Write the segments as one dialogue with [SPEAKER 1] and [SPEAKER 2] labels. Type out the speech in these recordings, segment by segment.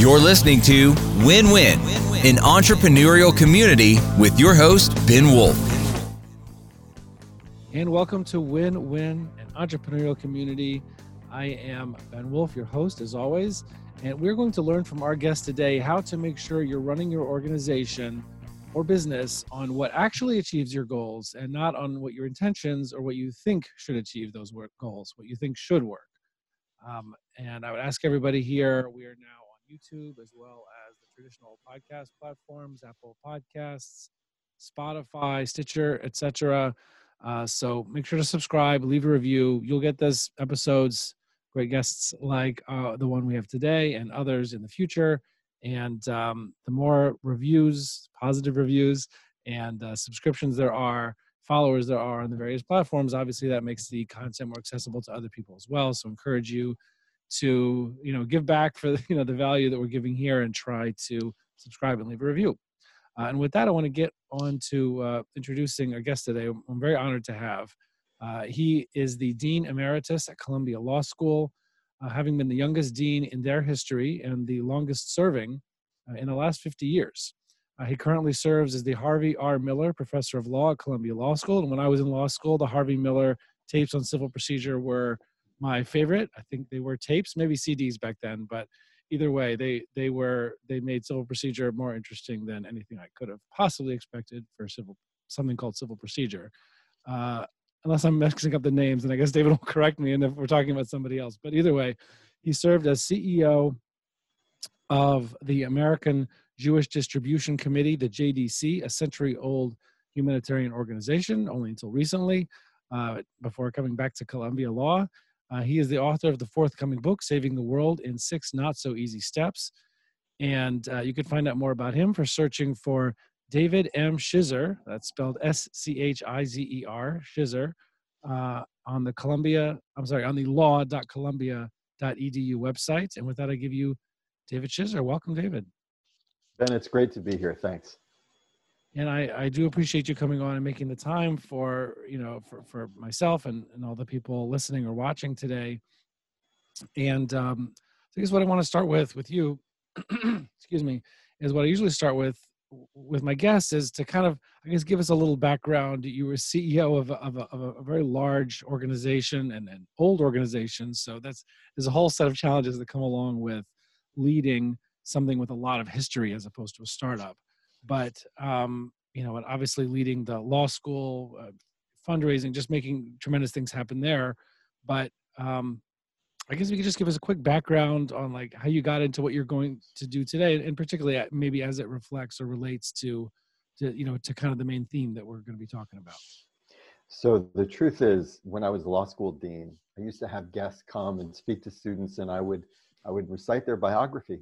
[SPEAKER 1] You're listening to Win Win, an entrepreneurial community with your host, Ben Wolf.
[SPEAKER 2] And welcome to Win Win, an entrepreneurial community. I am Ben Wolf, your host, as always. And we're going to learn from our guest today how to make sure you're running your organization or business on what actually achieves your goals and not on what your intentions or what you think should achieve those work goals, what you think should work. Um, and I would ask everybody here, we are now YouTube as well as the traditional podcast platforms, Apple Podcasts, Spotify, Stitcher, etc. Uh, so make sure to subscribe, leave a review. You'll get those episodes, great guests like uh, the one we have today and others in the future. And um, the more reviews, positive reviews, and uh, subscriptions there are, followers there are on the various platforms, obviously that makes the content more accessible to other people as well. So encourage you to you know give back for you know the value that we're giving here and try to subscribe and leave a review. Uh, and with that, I want to get on to uh, introducing our guest today. I'm very honored to have. Uh, he is the Dean Emeritus at Columbia Law School, uh, having been the youngest dean in their history and the longest serving uh, in the last 50 years. Uh, he currently serves as the Harvey R. Miller Professor of Law at Columbia Law School. And when I was in law school, the Harvey Miller tapes on civil procedure were my favorite. I think they were tapes, maybe CDs back then, but either way, they they were they made civil procedure more interesting than anything I could have possibly expected for civil something called civil procedure. Uh, unless I'm mixing up the names, and I guess David will correct me, and if we're talking about somebody else. But either way, he served as CEO of the American Jewish Distribution Committee, the JDC, a century-old humanitarian organization, only until recently, uh, before coming back to Columbia Law. Uh, he is the author of the forthcoming book, Saving the World in Six Not So Easy Steps. And uh, you can find out more about him for searching for David M. Schizer, that's spelled S C H I Z E R, Schizer, uh, on the Columbia, I'm sorry, on the law.columbia.edu website. And with that, I give you David Schizer. Welcome, David.
[SPEAKER 3] Ben, it's great to be here. Thanks
[SPEAKER 2] and I, I do appreciate you coming on and making the time for you know for, for myself and, and all the people listening or watching today. And um, I guess what I want to start with with you excuse me is what I usually start with with my guests is to kind of I guess give us a little background. You were CEO of of a, of a very large organization and an old organization so that's there's a whole set of challenges that come along with leading something with a lot of history as opposed to a startup but um, you know, obviously leading the law school, uh, fundraising, just making tremendous things happen there. But um, I guess we could just give us a quick background on like how you got into what you're going to do today, and particularly uh, maybe as it reflects or relates to, to you know, to kind of the main theme that we're going to be talking about.
[SPEAKER 3] So the truth is, when I was law school dean, I used to have guests come and speak to students, and I would I would recite their biography,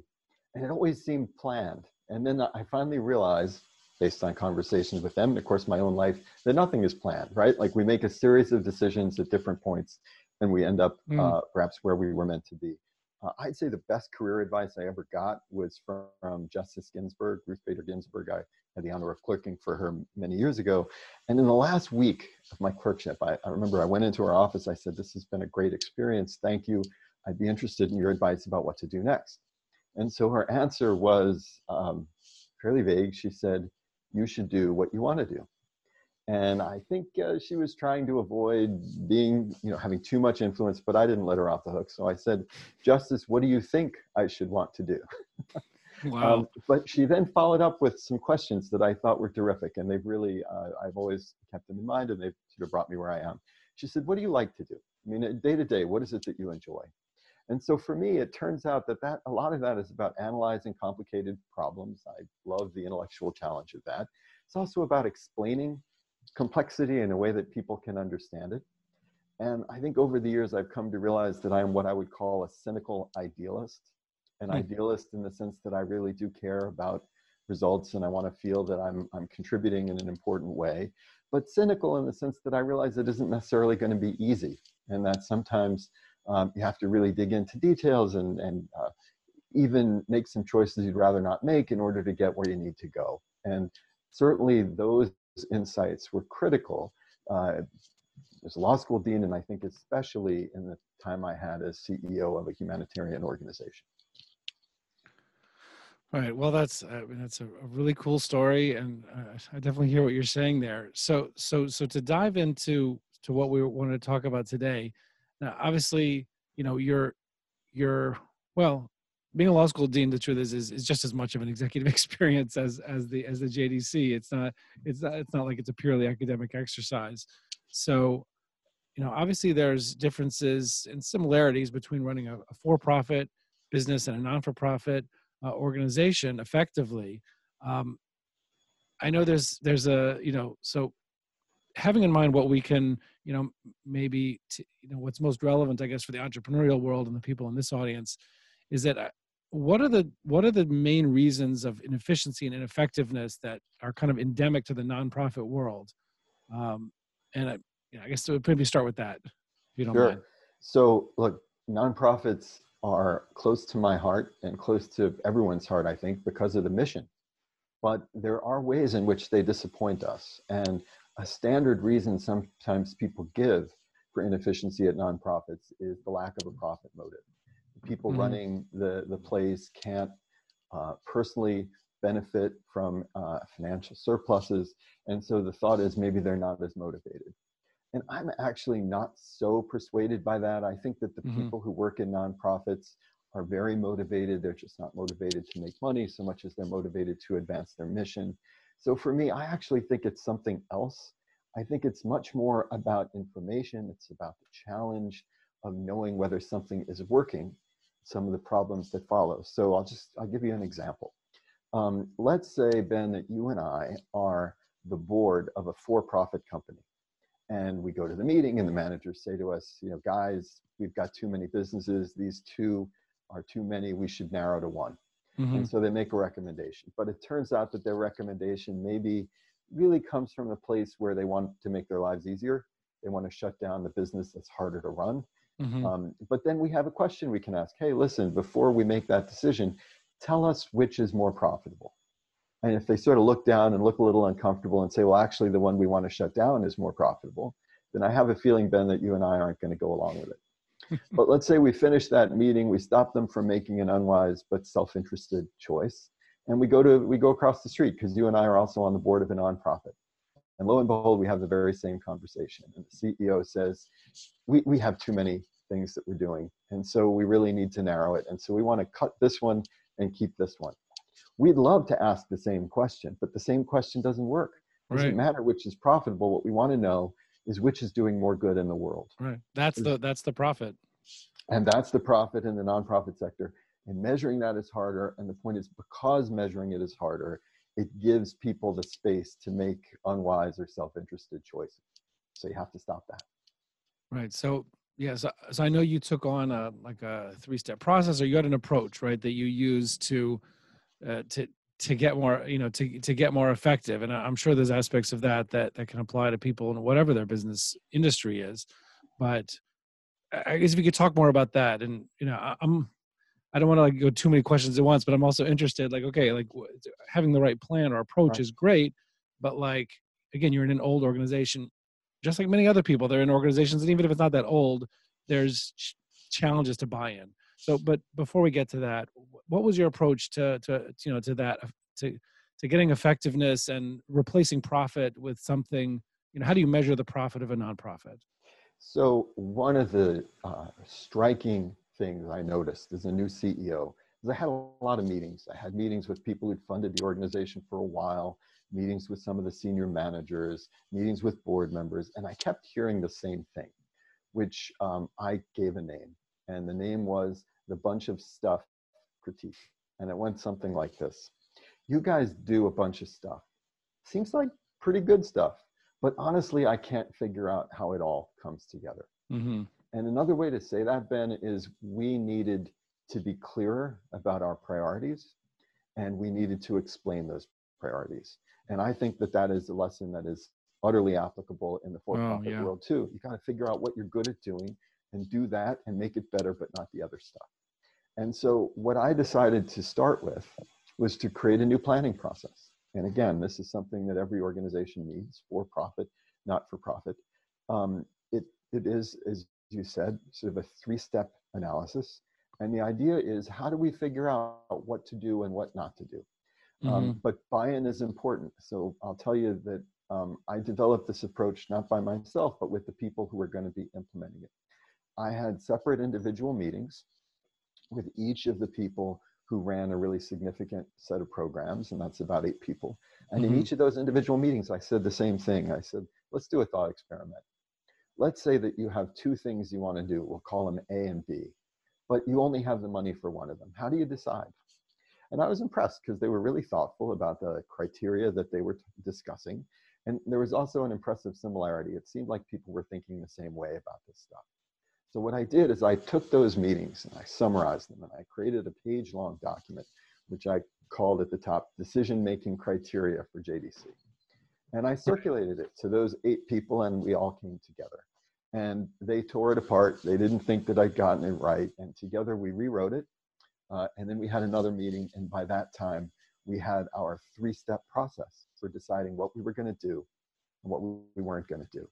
[SPEAKER 3] and it always seemed planned. And then I finally realized, based on conversations with them, and of course my own life, that nothing is planned, right? Like we make a series of decisions at different points, and we end up mm. uh, perhaps where we were meant to be. Uh, I'd say the best career advice I ever got was from, from Justice Ginsburg, Ruth Bader Ginsburg. I had the honor of clerking for her many years ago. And in the last week of my clerkship, I, I remember I went into her office. I said, This has been a great experience. Thank you. I'd be interested in your advice about what to do next. And so her answer was um, fairly vague. She said, You should do what you want to do. And I think uh, she was trying to avoid being, you know, having too much influence, but I didn't let her off the hook. So I said, Justice, what do you think I should want to do?
[SPEAKER 2] Wow. Um,
[SPEAKER 3] but she then followed up with some questions that I thought were terrific, and they've really, uh, I've always kept them in mind, and they've sort of brought me where I am. She said, What do you like to do? I mean, day to day, what is it that you enjoy? And so for me, it turns out that, that a lot of that is about analyzing complicated problems. I love the intellectual challenge of that. It's also about explaining complexity in a way that people can understand it. And I think over the years, I've come to realize that I am what I would call a cynical idealist. An mm. idealist in the sense that I really do care about results and I want to feel that I'm, I'm contributing in an important way. But cynical in the sense that I realize it isn't necessarily going to be easy and that sometimes um, you have to really dig into details and, and uh, even make some choices you'd rather not make in order to get where you need to go. And certainly those insights were critical uh, as a law school dean, and I think especially in the time I had as CEO of a humanitarian organization.
[SPEAKER 2] All right. Well, that's mean, that's a, a, really cool story, and uh, I definitely hear what you're saying there. So, so, so to dive into to what we wanted to talk about today. Now, obviously, you know, you're you're well, being a law school dean. The truth is, is, is just as much of an executive experience as as the as the JDC. It's not it's not it's not like it's a purely academic exercise. So, you know, obviously, there's differences and similarities between running a, a for-profit business and a non-for-profit uh, organization effectively. Um, I know there's there's a you know so having in mind what we can you know maybe to, you know what's most relevant I guess for the entrepreneurial world and the people in this audience is that uh, what are the what are the main reasons of inefficiency and ineffectiveness that are kind of endemic to the nonprofit world um, and I, you know, I guess maybe start with that if you don't
[SPEAKER 3] sure.
[SPEAKER 2] mind.
[SPEAKER 3] So look, nonprofits are close to my heart and close to everyone's heart, I think, because of the mission. But there are ways in which they disappoint us. And a standard reason sometimes people give for inefficiency at nonprofits is the lack of a profit motive. People mm-hmm. running the, the place can't uh, personally benefit from uh, financial surpluses. And so the thought is maybe they're not as motivated. And I'm actually not so persuaded by that. I think that the mm-hmm. people who work in nonprofits are very motivated. They're just not motivated to make money so much as they're motivated to advance their mission. So for me, I actually think it's something else. I think it's much more about information. It's about the challenge of knowing whether something is working, some of the problems that follow. So I'll just, I'll give you an example. Um, let's say, Ben, that you and I are the board of a for-profit company and we go to the meeting and the managers say to us you know guys we've got too many businesses these two are too many we should narrow to one mm-hmm. and so they make a recommendation but it turns out that their recommendation maybe really comes from a place where they want to make their lives easier they want to shut down the business that's harder to run mm-hmm. um, but then we have a question we can ask hey listen before we make that decision tell us which is more profitable and if they sort of look down and look a little uncomfortable and say, well, actually, the one we want to shut down is more profitable, then I have a feeling, Ben, that you and I aren't going to go along with it. but let's say we finish that meeting, we stop them from making an unwise but self-interested choice, and we go to we go across the street because you and I are also on the board of a nonprofit. And lo and behold, we have the very same conversation. And the CEO says, we, we have too many things that we're doing. And so we really need to narrow it. And so we want to cut this one and keep this one. We'd love to ask the same question, but the same question doesn't work. It doesn't right. matter which is profitable. What we want to know is which is doing more good in the world.
[SPEAKER 2] Right. That's the that's the profit.
[SPEAKER 3] And that's the profit in the nonprofit sector. And measuring that is harder. And the point is because measuring it is harder, it gives people the space to make unwise or self-interested choices. So you have to stop that.
[SPEAKER 2] Right. So yeah, so, so I know you took on a like a three-step process, or you had an approach, right, that you used to uh, to to get more you know to to get more effective. And i'm sure there's aspects of that that that can apply to people in whatever their business industry is. But i guess if you could talk more about that and you know i'm i don't want to like go too many questions at once but i'm also interested like okay like having the right plan or approach right. is great but like again you're in an old organization just like many other people they're in organizations and even if it's not that old there's challenges to buy in so, but before we get to that, what was your approach to to you know to that to to getting effectiveness and replacing profit with something? You know, how do you measure the profit of a nonprofit?
[SPEAKER 3] So, one of the uh, striking things I noticed as a new CEO is I had a lot of meetings. I had meetings with people who'd funded the organization for a while, meetings with some of the senior managers, meetings with board members, and I kept hearing the same thing, which um, I gave a name and the name was the bunch of stuff critique. And it went something like this. You guys do a bunch of stuff. Seems like pretty good stuff but honestly i can't figure out how it all comes together. Mm-hmm. and another way to say that ben is we needed to be clearer about our priorities and we needed to explain those priorities. And i think that that is a lesson that is utterly applicable in the for-profit oh, yeah. world too. You got to figure out what you're good at doing and do that and make it better, but not the other stuff. And so what I decided to start with was to create a new planning process. And again, this is something that every organization needs for profit, not for profit. Um, it, it is, as you said, sort of a three step analysis. And the idea is how do we figure out what to do and what not to do? Um, mm-hmm. Um, but buy-in is important. So I'll tell you that um, I developed this approach not by myself, but with the people who are going to be implementing it. I had separate individual meetings with each of the people who ran a really significant set of programs, and that's about eight people. And mm-hmm. in each of those individual meetings, I said the same thing. I said, let's do a thought experiment. Let's say that you have two things you want to do. We'll call them A and B, but you only have the money for one of them. How do you decide? And I was impressed because they were really thoughtful about the criteria that they were t- discussing. And there was also an impressive similarity. It seemed like people were thinking the same way about this stuff. So what I did is I took those meetings and I summarized them and I created a page long document, which I called at the top decision making criteria for JDC. And I circulated it to those eight people and we all came together. And they tore it apart. They didn't think that I'd gotten it right. And together we rewrote it uh, and then we had another meeting, and by that time, we had our three step process for deciding what we were going to do and what we weren't going to do.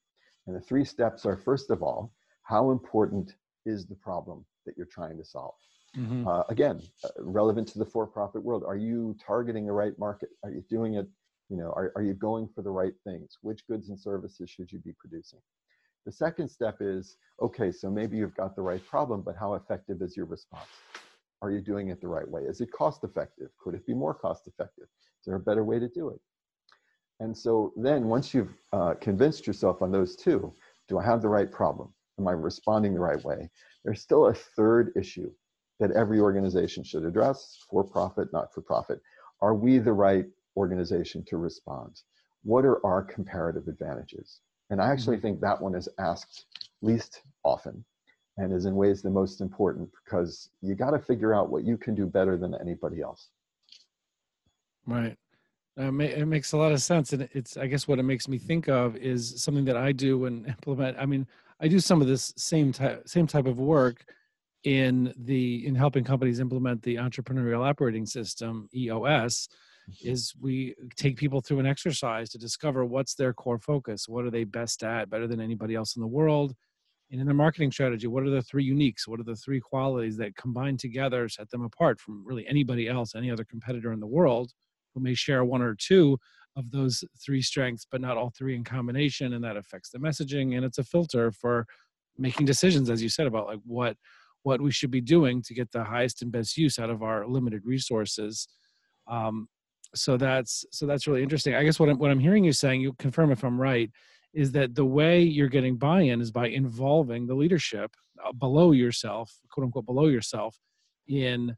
[SPEAKER 3] And the three steps are first of all, how important is the problem that you're trying to solve? Mm-hmm. Uh, again, uh, relevant to the for profit world. Are you targeting the right market? Are you doing it? You know, are, are you going for the right things? Which goods and services should you be producing? The second step is okay, so maybe you've got the right problem, but how effective is your response? Are you doing it the right way? Is it cost effective? Could it be more cost effective? Is there a better way to do it? And so then once you've uh, convinced yourself on those two, do I have the right problem? Am I responding the right way? There's still a third issue that every organization should address, for profit, not for profit. Are we the right organization to respond? What are our comparative advantages? And I actually mm-hmm. think that one is asked least often and is in ways the most important because you got to figure out what you can do better than anybody else.
[SPEAKER 2] Right. It makes a lot of sense, and it's I guess what it makes me think of is something that I do and implement. I mean, I do some of this same type same type of work in the in helping companies implement the entrepreneurial operating system EOS. Mm-hmm. Is we take people through an exercise to discover what's their core focus, what are they best at, better than anybody else in the world, and in their marketing strategy, what are the three uniques? What are the three qualities that combine together set them apart from really anybody else, any other competitor in the world who may share one or two of those three strengths, but not all three in combination? And that affects the messaging. And it's a filter for making decisions, as you said, about like what what we should be doing to get the highest and best use out of our limited resources. Um, so that's so that's really interesting. I guess what I'm what I'm hearing you saying, you confirm if I'm right, is that the way you're getting buy-in is by involving the leadership uh, below yourself quote unquote below yourself in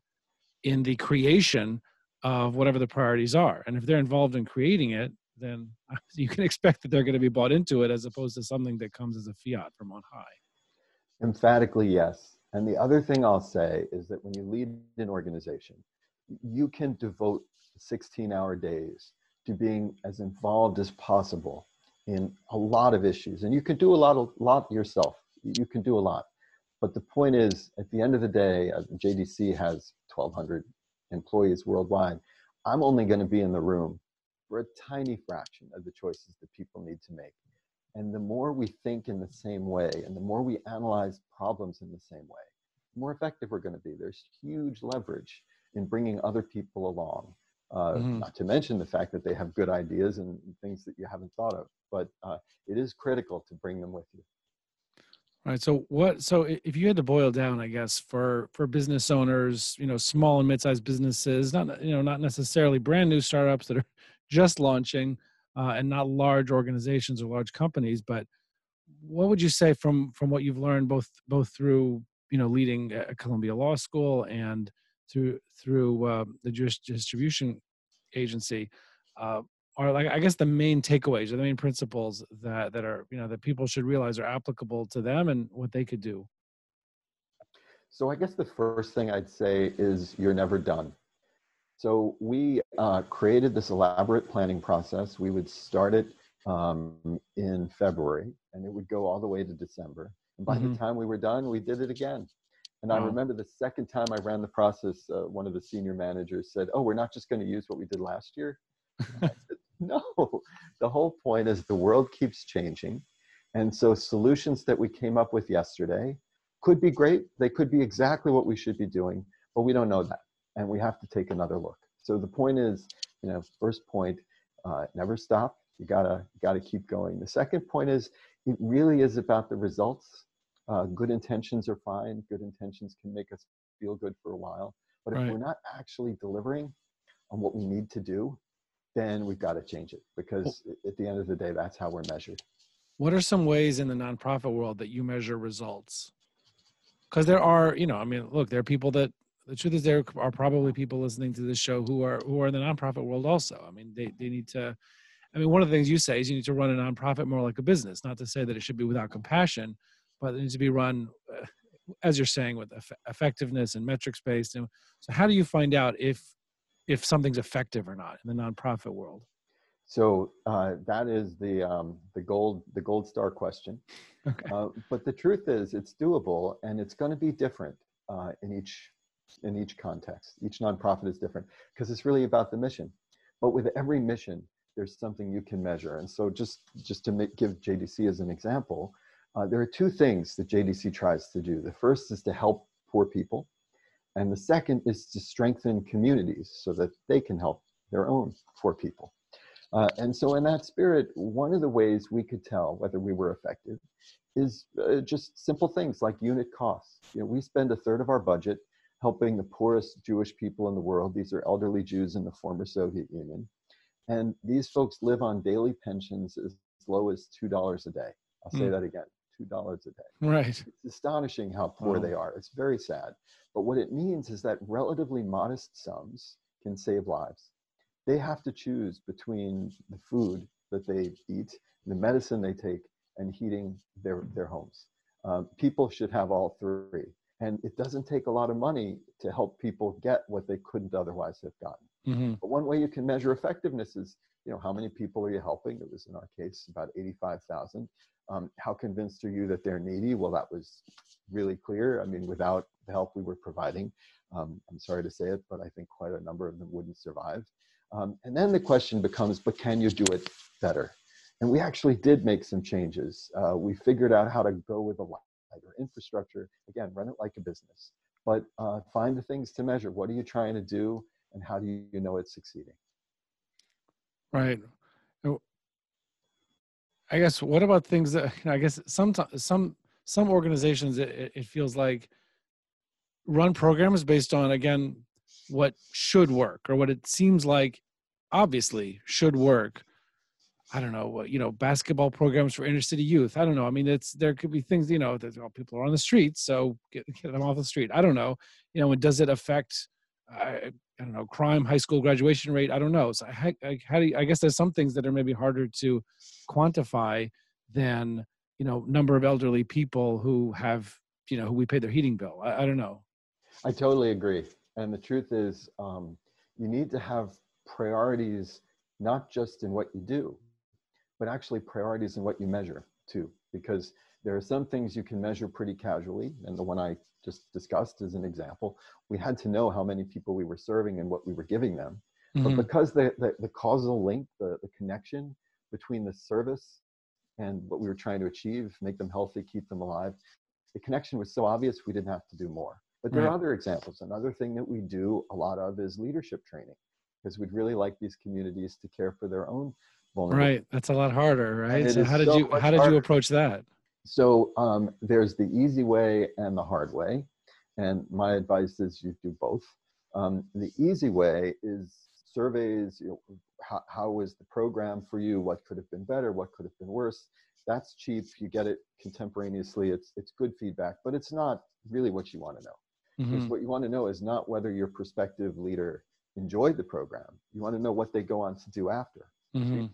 [SPEAKER 2] in the creation of whatever the priorities are. And if they're involved in creating it then you can expect that they're going to be bought into it as opposed to something that comes as a fiat from on high.
[SPEAKER 3] Emphatically yes. And the other thing i'll say is that when you lead an organization you can devote 16 hour days to being as involved as possible in a lot of issues. And you can do a lot of lot yourself. You can do a lot. But the point is at the end of the day uh, jdc has 1200 employees worldwide i'm only going to be in the room for a tiny fraction of the choices that people need to make and the more we think in the same way and the more we analyze problems in the same way the more effective we're going to be there's huge leverage in bringing other people along uh, mm-hmm. Not to mention the fact that they have good ideas and things that you haven't thought of, but uh, it is critical to bring them with you.
[SPEAKER 2] Right. So what? So if you had to boil down, I guess for for business owners, you know, small and mid-sized businesses, not you know, not necessarily brand new startups that are just launching, uh, and not large organizations or large companies, but what would you say from from what you've learned both both through you know leading a Columbia Law School and through through uh, the Jewish distribution agency uh, are like I guess the main takeaways or the main principles that that are you know that people should realize are applicable to them and what they could do.
[SPEAKER 3] So I guess the first thing I'd say is you're never done. So we uh, created this elaborate planning process. We would start it um, in February, and it would go all the way to December. And by mm-hmm. the time we were done, we did it again. And I remember the second time I ran the process, uh, one of the senior managers said, "Oh, we're not just going to use what we did last year." no, the whole point is the world keeps changing, and so solutions that we came up with yesterday could be great. They could be exactly what we should be doing, but we don't know that. And we have to take another look. So the point is, you know, first point, uh, never stop. You gotta, you gotta keep going. The second point is, it really is about the results. Uh, good intentions are fine. Good intentions can make us feel good for a while. But if
[SPEAKER 2] Right.
[SPEAKER 3] we're not actually delivering on what we need to do, then we've got to change it because at the end of the day, that's how we're measured.
[SPEAKER 2] What are some ways in the nonprofit world that you measure results? Because there are, you know, I mean, look, there are people that the truth is there are probably people listening to this show who are who are in the nonprofit world also. I mean, they they need to. I mean, one of the things you say is you need to run a nonprofit more like a business. Not to say that it should be without compassion, but it needs to be run, uh, as you're saying, with eff- effectiveness and metrics based. And so, how do you find out if if something's effective or not in the nonprofit world?
[SPEAKER 3] So uh, that is the um, the gold the gold star question.
[SPEAKER 2] Okay.
[SPEAKER 3] Uh, but the truth is, it's doable, and it's going to be different uh, in each in each context. Each nonprofit is different because it's really about the mission. But with every mission, there's something you can measure. And so, just just to make, give JDC as an example, uh, there are two things that JDC tries to do. The first is to help poor people, and the second is to strengthen communities so that they can help their own poor people. Uh, and so, in that spirit, one of the ways we could tell whether we were effective is uh, just simple things like unit costs. You know, we spend a third of our budget helping the poorest Jewish people in the world. These are elderly Jews in the former Soviet Union. And these folks live on daily pensions as low as $2 a day. I'll say
[SPEAKER 2] Hmm.
[SPEAKER 3] that again $2 a day.
[SPEAKER 2] Right.
[SPEAKER 3] It's astonishing how poor
[SPEAKER 2] Wow.
[SPEAKER 3] they are. It's very sad. But what it means is that relatively modest sums can save lives. They have to choose between the food that they eat, the medicine they take, and heating their, their homes. Um, people should have all three. And it doesn't take a lot of money to help people get what they couldn't otherwise have gotten.
[SPEAKER 2] hmm
[SPEAKER 3] But one way you can measure effectiveness is, you know, how many people are you helping? It was in our case about 85,000. Um, how convinced are you that they're needy? Well, that was really clear. I mean, without the help we were providing, um, I'm sorry to say it, but I think quite a number of them wouldn't survive. Um, and then the question becomes, but can you do it better? And we actually did make some changes. Uh, we figured out how to go with a lighter infrastructure. Again, run it like a business, but uh, find the things to measure. What are you trying to do? And how do you know it's succeeding?
[SPEAKER 2] Right. Oh, I guess what about things that you know, I guess some some some organizations it, it- feels like run programs based on again what should work or what it seems like obviously should work. I don't know you know basketball programs for inner city youth. I don't know. I mean, it's there could be things you know that well, people are on the street, so get, get them off the street. I don't know. You know, and does it affect? I, I don't know crime, high school graduation rate. I don't know. So how, like, how do you, I guess there's some things that are maybe harder to quantify than you know number of elderly people who have you know who we pay their heating bill. I, I don't know.
[SPEAKER 3] I totally agree. And the truth is, um, you need to have priorities, not just in what you do, but actually priorities in what you measure too. Because there are some things you can measure pretty casually. And the one I just discussed as an example. We had to know how many people we were serving and what we were giving them. But
[SPEAKER 2] Mhm.
[SPEAKER 3] because the, the, the causal link, the, the connection between the service and what we were trying to achieve, make them healthy, keep them alive, the connection was so obvious we didn't have to do more. But there
[SPEAKER 2] Right.
[SPEAKER 3] are other examples. Another thing that we do a lot of is leadership training, because we'd really like these communities to care for their own vulnerable.
[SPEAKER 2] Right. That's a lot harder, right? So how did
[SPEAKER 3] so
[SPEAKER 2] you how did you approach that?
[SPEAKER 3] So um, there's the easy way and the hard way, and my advice is you do both. Um, the easy way is surveys. You know, how, how was the program for you? What could have been better? What could have been worse? That's cheap. You get it contemporaneously. It's it's good feedback, but it's not really what you want to know. Because
[SPEAKER 2] Mhm.
[SPEAKER 3] what you want to know is not whether your prospective leader enjoyed the program. You want to know what they go on to do after. So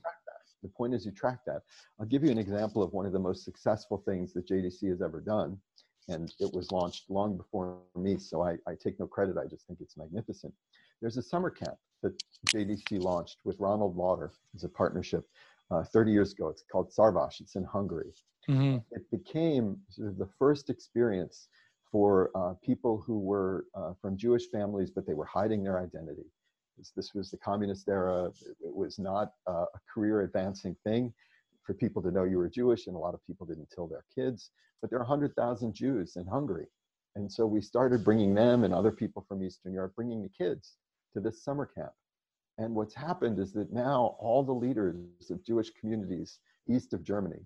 [SPEAKER 3] you track that. The point is you track that. I'll give you an example of one of the most successful things that JDC has ever done. And it was launched long before me, so I, I take no credit. I just think it's magnificent. There's a summer camp that JDC launched with Ronald Lauder as a partnership uh, 30 years ago. It's called Szarvas. It's in Hungary
[SPEAKER 2] Mhm.
[SPEAKER 3] it became sort of the first experience for uh, people who were uh, from Jewish families, but they were hiding their identity. This, this was the communist era. It, it was not uh, a career advancing thing. for people to know you were Jewish, and a lot of people didn't tell their kids. But there are 100,000 Jews in Hungary. And so we started bringing them and other people from Eastern Europe, bringing the kids to this summer camp. And what's happened is that now all the leaders of Jewish communities east of Germany,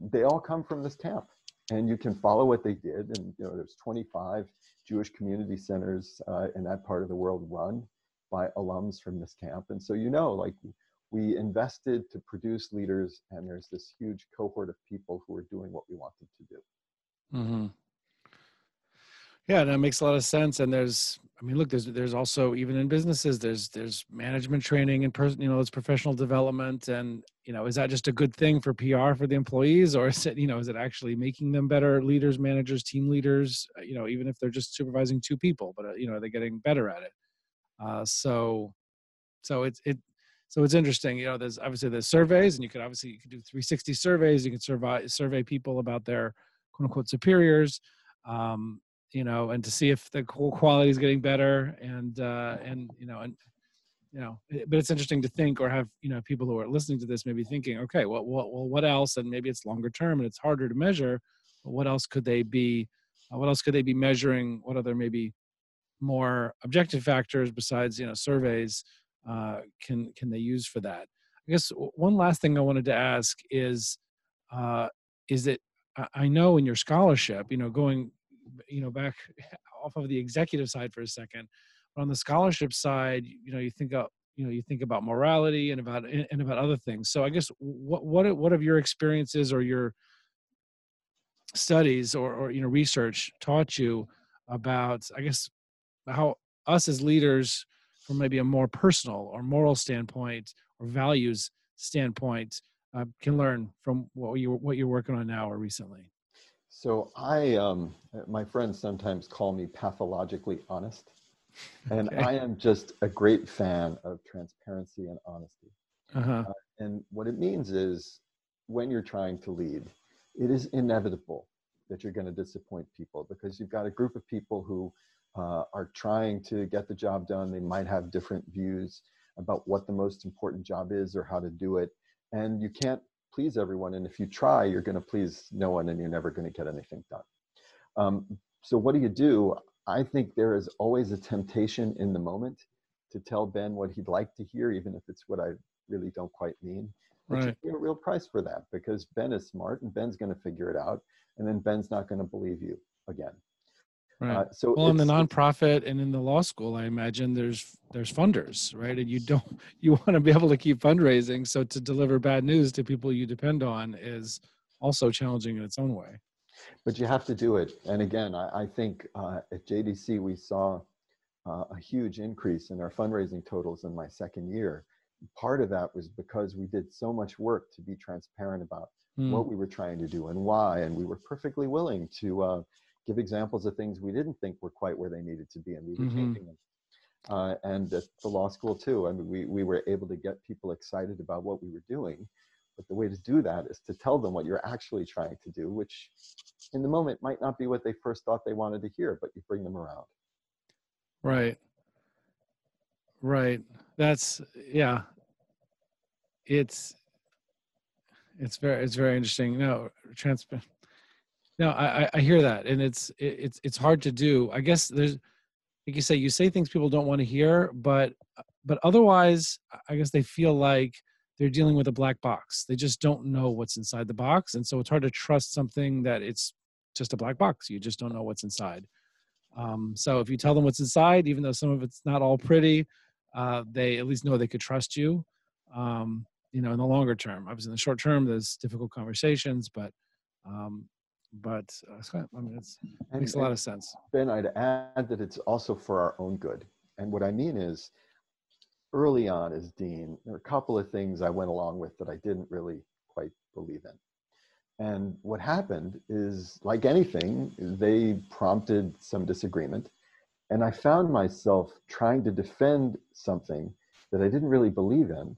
[SPEAKER 3] they all come from this camp. And you can follow what they did. And you know, there's 25 Jewish community centers uh, in that part of the world run by alums from this camp. And so you know, like we invested to produce leaders, and there's this huge cohort of people who are doing what we want them to do.
[SPEAKER 2] Mm-hmm. Yeah, that makes a lot of sense. And there's, I mean, look, there's there's also even in businesses, there's there's management training and person, you know, it's professional development. And you know, is that just a good thing for PR for the employees, or is it, you know, is it actually making them better leaders, managers, team leaders? Uh, you know, even if they're just supervising two people, but uh, you know, are they getting better at it? Uh, so, so it's it. So it's interesting, you know. There's obviously there's surveys, and you could obviously you could do 360 surveys. You can survey survey people about their quote unquote superiors. Um, you know, and to see if the quality is getting better and, uh, and, you know, and, you know, eh, but it's interesting to think or have, you know, people who are listening to this maybe thinking, okay, well, well, well what else? And maybe it's longer term and it's harder to measure, but what else could they be, uh, what else could they be measuring? What other maybe more objective factors besides, you know, surveys uh, can, can they use for that? I guess one last thing I wanted to ask is, uh, is it, I know in your scholarship, you know, going you know back off of the executive side for a second but on the scholarship side you know you think of you know you think about morality and about and about other things so i guess what what what have your experiences or your studies or or you know research taught you about i guess how us as leaders from maybe a more personal or moral standpoint or values standpoint uh, can learn from what you what you're working on now or recently
[SPEAKER 3] so I, um, my friends sometimes call me pathologically honest, and okay. I am just a great fan of transparency and honesty. Uh-huh. Uh, and what it means is, when you're trying to lead, it is inevitable that you're going to disappoint people because you've got a group of people who uh, are trying to get the job done. They might have different views about what the most important job is or how to do it, and you can't please everyone. And if you try, you're going to please no one and you're never going to get anything done. Um, so, what do you do? I think there is always a temptation in the moment to tell Ben what he'd like to hear, even if it's what I really don't quite mean. But right. you pay a real price for that because Ben is smart and Ben's going to figure it out, and then Ben's not going to believe you again.
[SPEAKER 2] Right. Uh, so well, in the nonprofit and in the law school, I imagine there's there's funders, right? And you don't you want to be able to keep fundraising. So to deliver bad news to people you depend on is also challenging in its own way.
[SPEAKER 3] But you have to do it. And again, I, I think uh, at JDC we saw uh, a huge increase in our fundraising totals in my second year. Part of that was because we did so much work to be transparent about mm. what we were trying to do and why, and we were perfectly willing to uh, give examples of things we didn't think were quite where they needed to be, and we were mm-hmm. changing them. Uh, and at the law school too. I mean, we, we were able to get people excited about what we were doing. But the way to do that is to tell them what you're actually trying to do, which in the moment might not be what they first thought they wanted to hear, but you bring them around.
[SPEAKER 2] Right. Right. That's yeah. It's it's very it's very interesting. No, transparent no, I, I hear that, and it's it's it's hard to do. I guess there's, like you say, you say things people don't want to hear, but but otherwise, I guess they feel like they're dealing with a black box. They just don't know what's inside the box, and so it's hard to trust something that it's just a black box. You just don't know what's inside. Um, so if you tell them what's inside, even though some of it's not all pretty, uh, they at least know they could trust you. Um, you know, in the longer term, obviously in the short term, there's difficult conversations, but um, but uh, I mean, it makes a lot of sense.
[SPEAKER 3] Ben, I'd add that it's also for our own good. And what I mean is, early on as dean, there were a couple of things I went along with that I didn't really quite believe in. And what happened is, like anything, they prompted some disagreement. And I found myself trying to defend something that I didn't really believe in.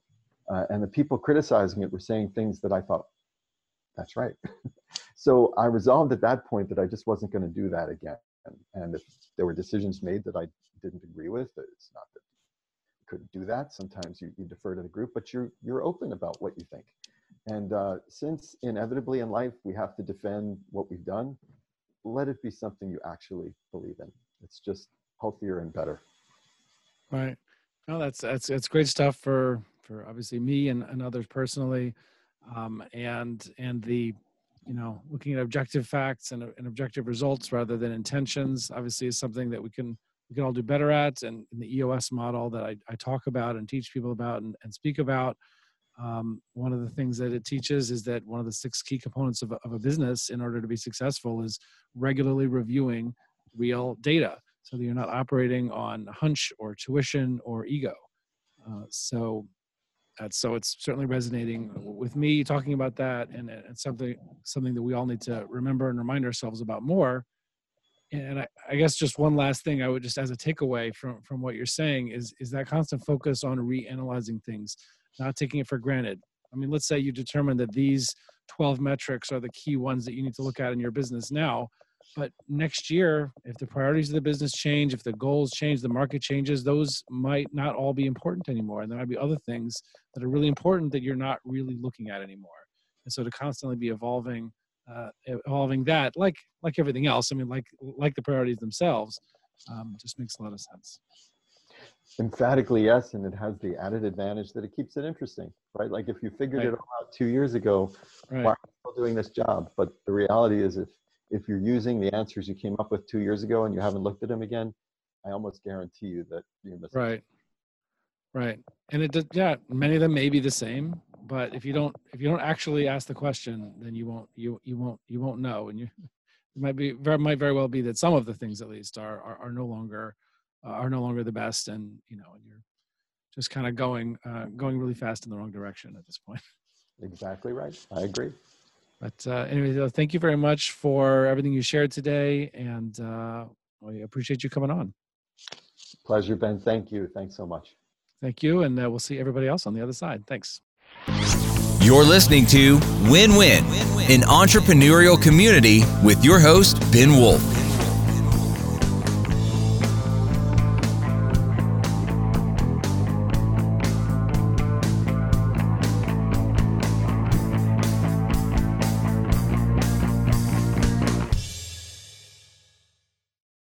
[SPEAKER 3] Uh, and the people criticizing it were saying things that I thought, that's right. so I resolved at that point that I just wasn't going to do that again. And if there were decisions made that I didn't agree with, it's not that you couldn't do that. Sometimes you, you defer to the group, but you're you're open about what you think. And uh, since inevitably in life we have to defend what we've done, let it be something you actually believe in. It's just healthier and better.
[SPEAKER 2] Right. No, that's that's that's great stuff for for obviously me and, and others personally, um, and and the you know looking at objective facts and, and objective results rather than intentions obviously is something that we can we can all do better at. And in the eos model that i, I talk about and teach people about and, and speak about um, one of the things that it teaches is that one of the six key components of of a business in order to be successful is regularly reviewing real data. So that you're not operating on hunch or tuition or ego. Uh, so Uh, so it's certainly resonating with me talking about that and, and something something that we all need to remember and remind ourselves about more. And I, I, guess just one last thing i would just as a takeaway from from what you're saying is is that constant focus on reanalyzing things not taking it for granted. I mean let's say you determine that these 12 metrics are the key ones that you need to look at in your business now but next year if the priorities of the business change if the goals change the market changes those might not all be important anymore and there might be other things that are really important that you're not really looking at anymore and so to constantly be evolving uh, evolving that like like everything else i mean like like the priorities themselves um, just makes a lot of sense
[SPEAKER 3] emphatically yes and it has the added advantage that it keeps it interesting right like if you figured right. it all out two years ago right. why are you still doing this job but the reality is if if you're using the answers you came up with two years ago and you haven't looked at them again, I almost guarantee you that you're missing.
[SPEAKER 2] Right. Right. And it does, yeah, many of them may be the same, but if you don't, if you don't actually ask the question, then you won't, you, you won't, you won't know. And you, it might be very, might very well be that some of the things at least are, are, are no longer, uh, are no longer the best. And, you know, and you're just kind of going, uh, going really fast in the wrong direction at this point.
[SPEAKER 3] Exactly right. I agree.
[SPEAKER 2] But uh, anyway, thank you very much for everything you shared today, and uh, we appreciate you coming on.
[SPEAKER 3] Pleasure, Ben. Thank you. Thanks so much.
[SPEAKER 2] Thank you, and uh, we'll see everybody else on the other side. Thanks.
[SPEAKER 1] You're listening to Win Win, an entrepreneurial community with your host, Ben Wolf.